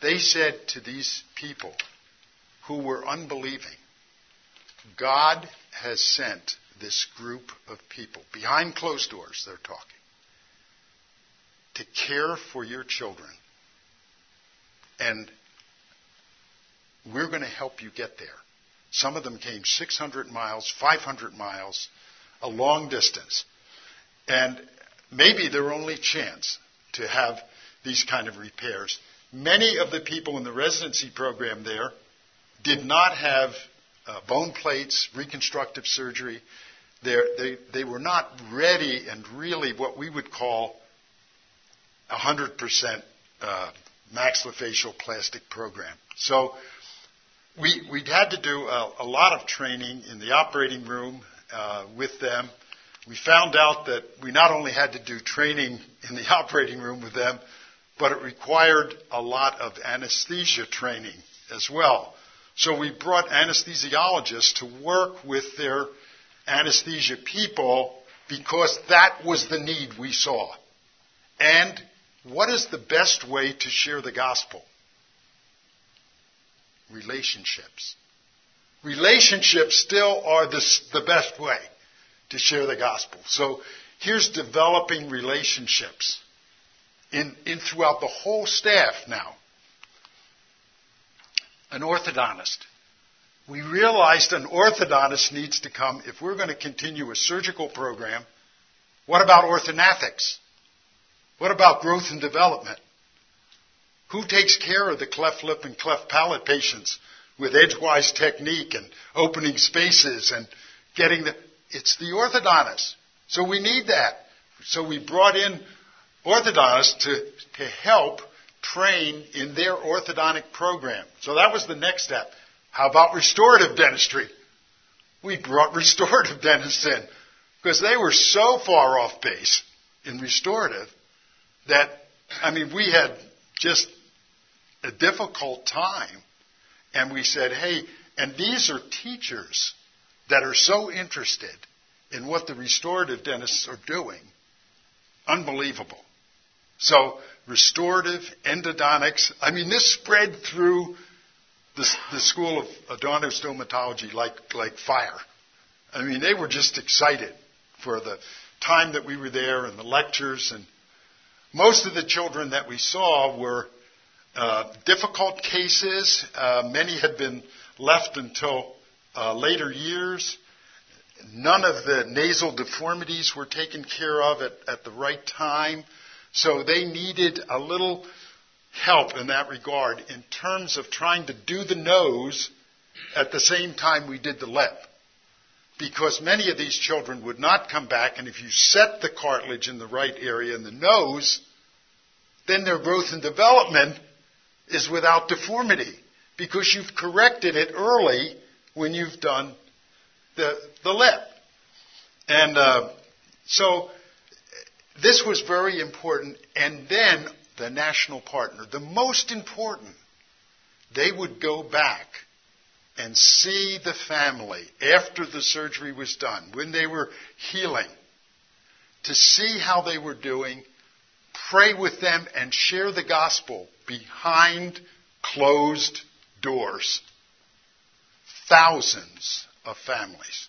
They said to these people, who were unbelieving. God has sent this group of people, behind closed doors, they're talking, to care for your children. And we're going to help you get there. Some of them came 600 miles, 500 miles, a long distance. And maybe their only chance to have these kind of repairs. Many of the people in the residency program there did not have uh, bone plates, reconstructive surgery. They're, they, they were not ready and really what we would call 100% uh, maxillofacial plastic program. So we, we had to do a, a lot of training in the operating room uh, with them. We found out that we not only had to do training in the <laughs> operating room with them, but it required a lot of anesthesia training as well. So we brought anesthesiologists to work with their anesthesia people because that was the need we saw. And what is the best way to share the gospel? Relationships. Relationships still are the, the best way to share the gospel. So here's developing relationships in, in throughout the whole staff now. An orthodontist. We realized an orthodontist needs to come if we're going to continue a surgical program. What about orthognathics? What about growth and development? Who takes care of the cleft lip and cleft palate patients with edgewise technique and opening spaces and getting the, it's the orthodontist. So we need that. So we brought in orthodontists to, to help train in their orthodontic program. So that was the next step. How about restorative dentistry? We brought <laughs> restorative dentists in because they were so far off base in restorative that, I mean, we had just a difficult time. And we said, hey, and these are teachers that are so interested in what the restorative dentists are doing. Unbelievable. So, restorative endodontics, I mean, this spread through the, the school of odontostomatology like, like fire. I mean, they were just excited for the time that we were there and the lectures. And most of the children that we saw were uh, difficult cases. Uh, many had been left until uh, later years. None of the nasal deformities were taken care of at, at the right time. So they needed a little help in that regard in terms of trying to do the nose at the same time we did the lip. Because many of these children would not come back, and if you set the cartilage in the right area in the nose, then their growth and development is without deformity because you've corrected it early when you've done the, the lip. And uh, so this was very important. And then the national partner, the most important, they would go back and see the family after the surgery was done, when they were healing, to see how they were doing, pray with them, and share the gospel behind closed doors. Thousands of families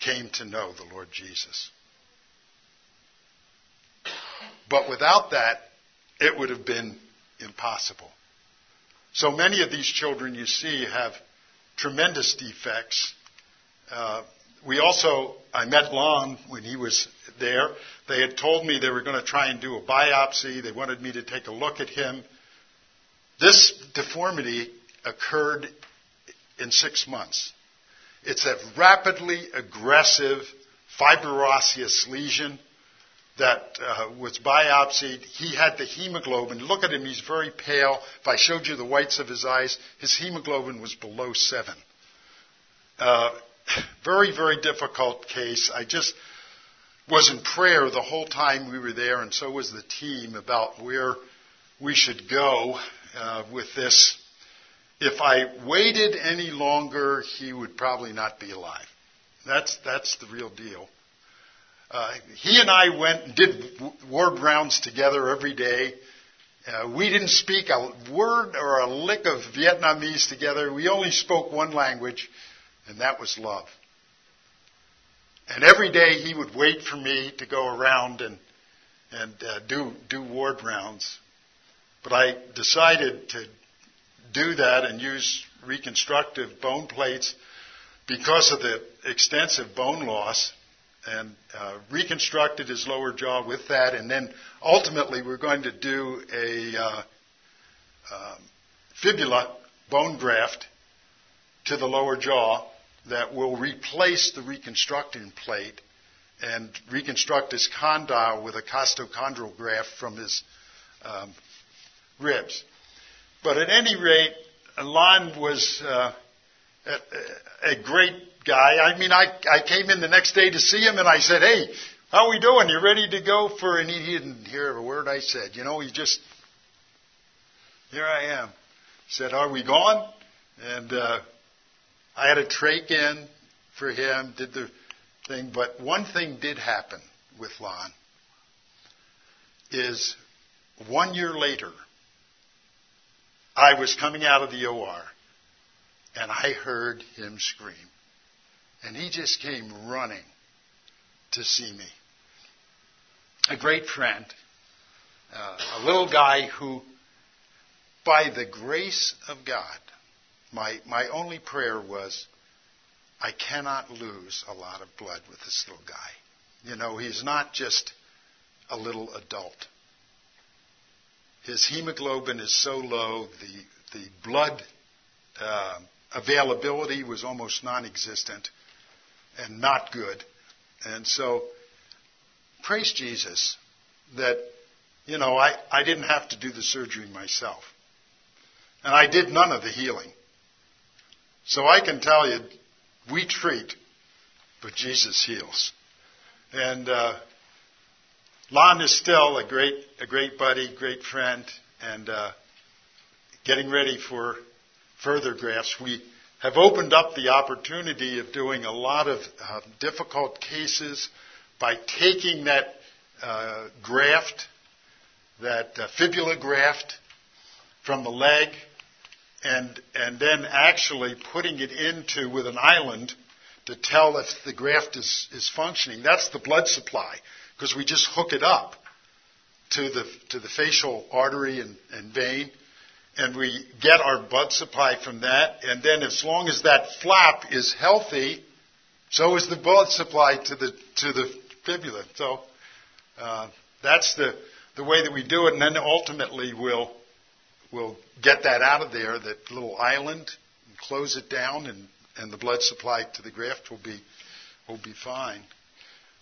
came to know the Lord Jesus. But without that, it would have been impossible. So many of these children you see have tremendous defects. Uh, we also, I met Lon when he was there. They had told me they were going to try and do a biopsy. They wanted me to take a look at him. This deformity occurred in six months. It's a rapidly aggressive fibroosseous lesion that uh, was biopsied. He had the hemoglobin. Look at him, he's very pale. If I showed you the whites of his eyes, his hemoglobin was below seven. Uh, very, very difficult case. I just was in prayer the whole time we were there, and so was the team about where we should go uh, with this. If I waited any longer, he would probably not be alive. That's that's the real deal. Uh, he and I went and did ward rounds together every day. Uh, we didn't speak a word or a lick of Vietnamese together. We only spoke one language, and that was love. And every day he would wait for me to go around and and uh, do do ward rounds. But I decided to do that and use reconstructive bone plates because of the extensive bone loss and uh, reconstructed his lower jaw with that, and then ultimately we're going to do a uh, um, fibula bone graft to the lower jaw that will replace the reconstructing plate and reconstruct his condyle with a costochondral graft from his um, ribs. But at any rate, Lon was uh, a, a, great guy. I mean, I, I came in the next day to see him and I said, hey, how we doing? You ready to go for, and he didn't hear a word I said. You know, he just, here I am. Said, are we gone? And, uh, I had a trach in for him, did the thing, but one thing did happen with Lon is one year later, I was coming out of the OR and I heard him scream. And he just came running to see me. A great friend, uh, a little guy who, by the grace of God, my, my only prayer was, I cannot lose a lot of blood with this little guy. You know, he's not just a little adult. His hemoglobin is so low, the, the blood uh, availability was almost non existent and not good. And so, praise Jesus that, you know, I, I didn't have to do the surgery myself. And I did none of the healing. So I can tell you, we treat, but Jesus heals. And uh, Lon is still a great, a great buddy, great friend, and uh, getting ready for further grafts. We have opened up the opportunity of doing a lot of uh, difficult cases by taking that uh, graft, that uh, fibula graft from the leg and, and then actually putting it into with an island to tell if the graft is, is functioning. That's the blood supply because we just hook it up to the, to the facial artery and, and vein and we get our blood supply from that. And then as long as that flap is healthy, so is the blood supply to the, to the fibula. So, uh, that's the, the way that we do it. And then ultimately we'll, we'll get that out of there, that little island, and close it down, and, and the blood supply to the graft will be, will be fine.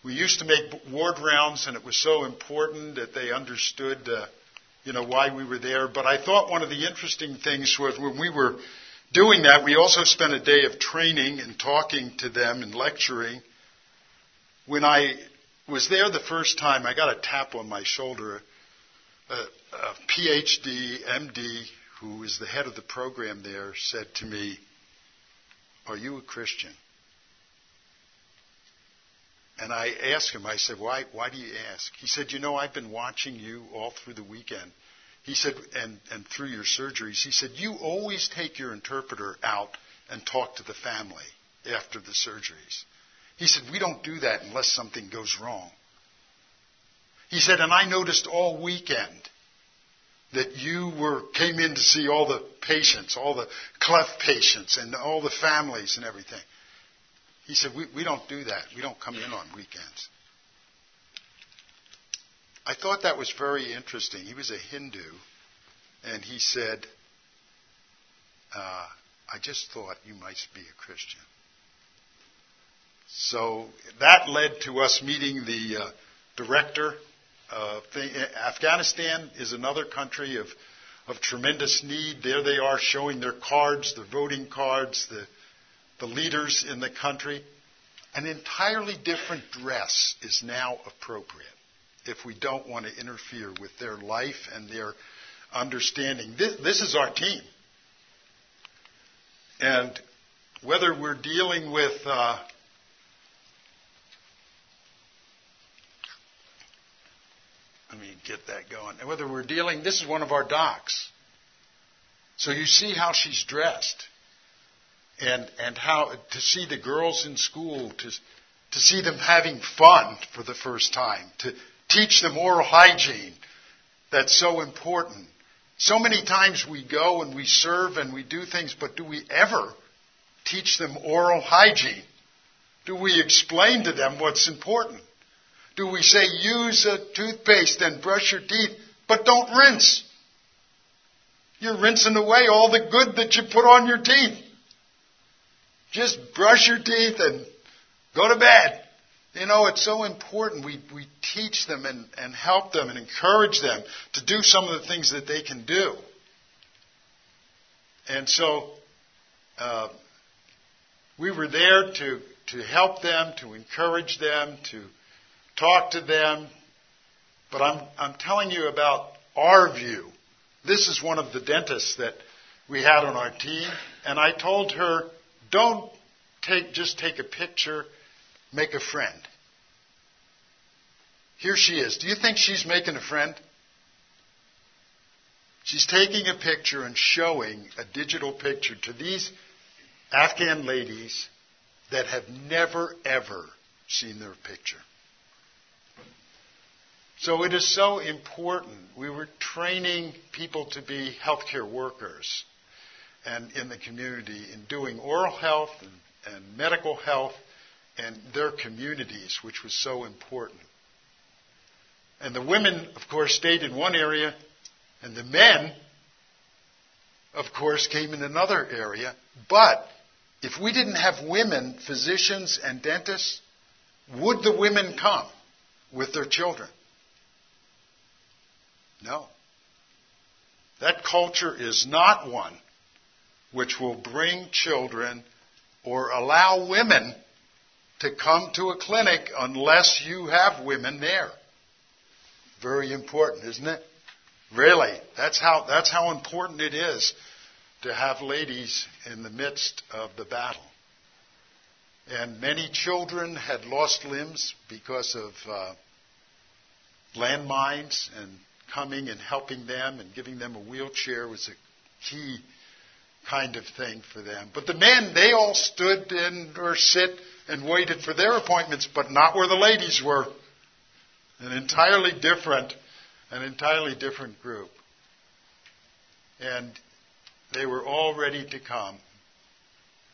We used to make ward rounds, and it was so important that they understood, uh, you know, why we were there. But I thought one of the interesting things was when we were doing that, we also spent a day of training and talking to them and lecturing. When I was there the first time, I got a tap on my shoulder a, a PhD, MD, who is the head of the program there, said to me, Are you a Christian? And I asked him, I said, why, why do you ask? He said, You know, I've been watching you all through the weekend. He said, and, and through your surgeries, he said, You always take your interpreter out and talk to the family after the surgeries. He said, We don't do that unless something goes wrong. He said, and I noticed all weekend that you were came in to see all the patients, all the cleft patients, and all the families and everything. He said, we, we don't do that. We don't come in on weekends. I thought that was very interesting. He was a Hindu, and he said, uh, I just thought you might be a Christian. So that led to us meeting the uh, director uh. Afghanistan is another country of, of tremendous need. There they are showing their cards, their voting cards, the, the leaders in the country. An entirely different dress is now appropriate if we don't want to interfere with their life and their understanding. This, this is our team. And whether we're dealing with uh, Let me get that going. And whether we're dealing, this is one of our docs. So you see how she's dressed. And, and how to see the girls in school, to, to see them having fun for the first time, to teach them oral hygiene. That's so important. So many times we go and we serve and we do things, but do we ever teach them oral hygiene? Do we explain to them what's important? Do we say use a toothpaste and brush your teeth, but don't rinse? You're rinsing away all the good that you put on your teeth. Just brush your teeth and go to bed. You know, it's so important. We, we teach them and, and help them and encourage them to do some of the things that they can do. And so, uh, we were there to, to help them, to encourage them, to talk to them. But I'm, I'm telling you about our view. This is one of the dentists that we had on our team. And I told her, don't take, just take a picture, make a friend. Here she is. Do you think she's making a friend? She's taking a picture and showing a digital picture to these Afghan ladies that have never, ever seen their picture. So it is so important. We were training people to be healthcare workers and in the community in doing oral health and, and medical health and their communities, which was so important. And the women, of course, stayed in one area, and the men, of course, came in another area. But if we didn't have women, physicians and dentists, would the women come with their children? No. That culture is not one which will bring children or allow women to come to a clinic unless you have women there. Very important, isn't it? Really, that's how, that's how important it is to have ladies in the midst of the battle. And many children had lost limbs because of uh, landmines, and coming and helping them and giving them a wheelchair was a key kind of thing for them. But the men, they all stood and or sit and waited for their appointments, but not where the ladies were. An entirely different, an entirely different group. And they were all ready to come.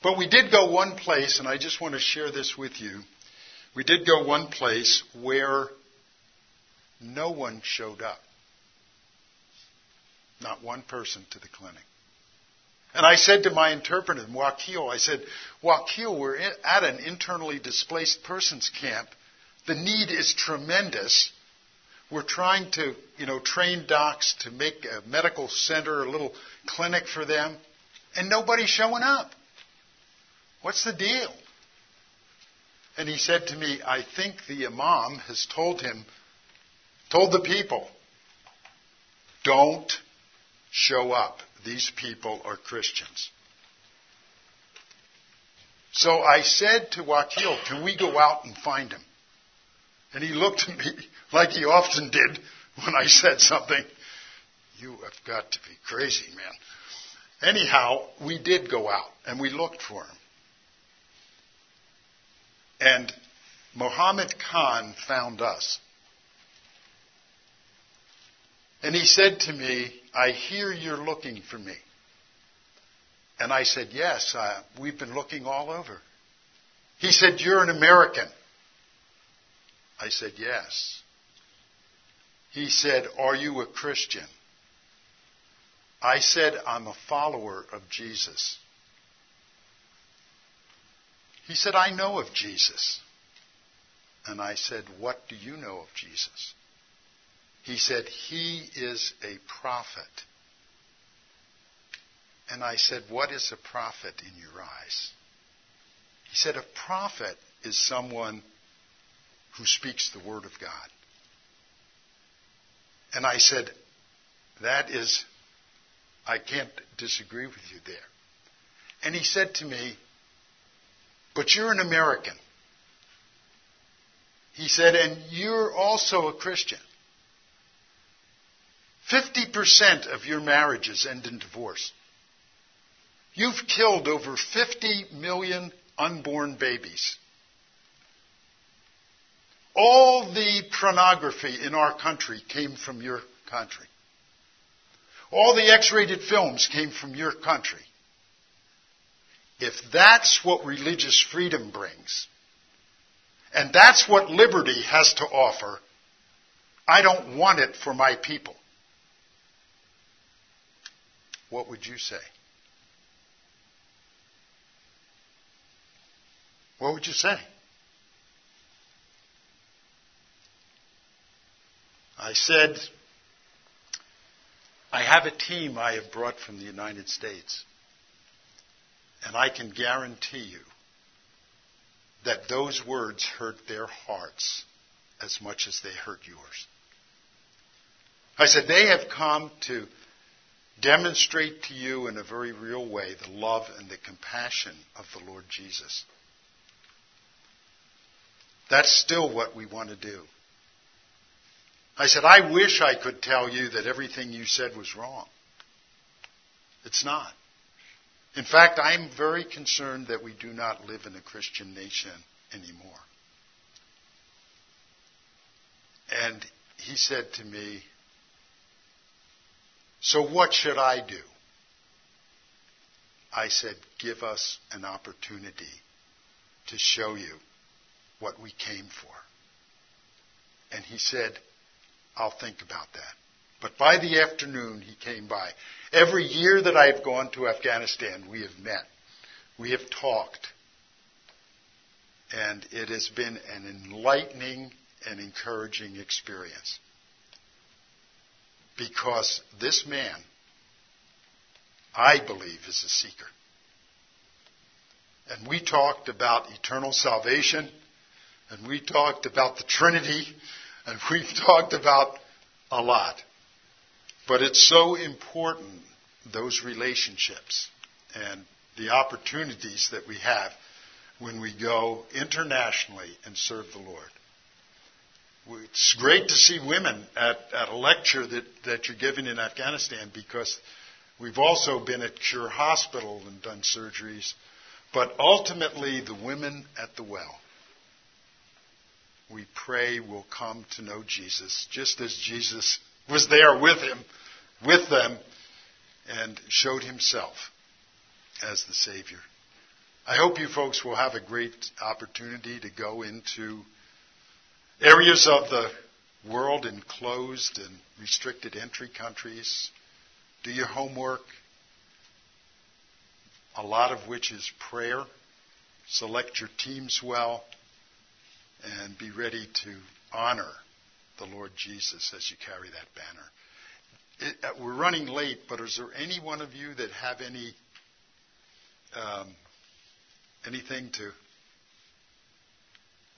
But we did go one place, and I just want to share this with you. We did go one place where no one showed up. Not one person to the clinic. And I said to my interpreter, Wakil, I said, Wakil, we're at an internally displaced persons camp. The need is tremendous. We're trying to, you know, train docs to make a medical center, a little clinic for them, and nobody's showing up. What's the deal? And he said to me, I think the Imam has told him, told the people, don't show up. These people are Christians. So I said to Wakil, can we go out and find him? And he looked at me <laughs> like he often did when I said something. You have got to be crazy, man. Anyhow, we did go out and we looked for him. And Mohammed Khan found us. And he said to me, I hear you're looking for me. And I said, Yes, uh, we've been looking all over. He said, You're an American. I said, Yes. He said, Are you a Christian? I said, I'm a follower of Jesus. He said, I know of Jesus. And I said, What do you know of Jesus? He said, He is a prophet. And I said, What is a prophet in your eyes? He said, A prophet is someone who speaks the word of God. And I said, That is, I can't disagree with you there. And he said to me, But you're an American. He said, And you're also a Christian. 50% of your marriages end in divorce. You've killed over 50 million unborn babies. All the pornography in our country came from your country. All the X rated films came from your country. If that's what religious freedom brings, And that's what liberty has to offer. I don't want it for my people. What would you say? What would you say? I said, I have a team I have brought from the United States, and I can guarantee you that those words hurt their hearts as much as they hurt yours. I said, they have come to demonstrate to you in a very real way the love and the compassion of the Lord Jesus. That's still what we want to do. I said, I wish I could tell you that everything you said was wrong. It's not. In fact, I'm very concerned that we do not live in a Christian nation anymore. And he said to me, So what should I do? I said, Give us an opportunity to show you what we came for. And he said, I'll think about that. But by the afternoon, he came by. Every year that I've gone to Afghanistan, we have met. We have talked. And it has been an enlightening and encouraging experience. Because this man, I believe, is a seeker. And we talked about eternal salvation, and we talked about the Trinity, and <laughs> we've talked about a lot. But it's so important, those relationships and the opportunities that we have when we go internationally and serve the Lord. It's great to see women at, at a lecture that, that you're giving in Afghanistan because we've also been at Cure Hospital and done surgeries. But ultimately, the women at the well we pray will come to know Jesus, just as Jesus was there with him, with them, and showed himself as the Savior. I hope you folks will have a great opportunity to go into areas of the world in closed and restricted entry countries. Do your homework, a lot of which is prayer. Select your teams well and be ready to honor the Lord Jesus as you carry that banner. It, uh, we're running late, but is there any one of you that have any um, anything to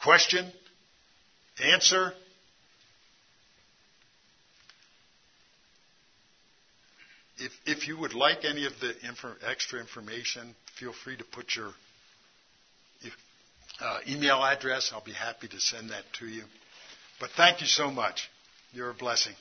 question, answer? If, if you would like any of the info, extra information, feel free to put your uh, email address. I'll be happy to send that to you. But thank you so much. You're a blessing.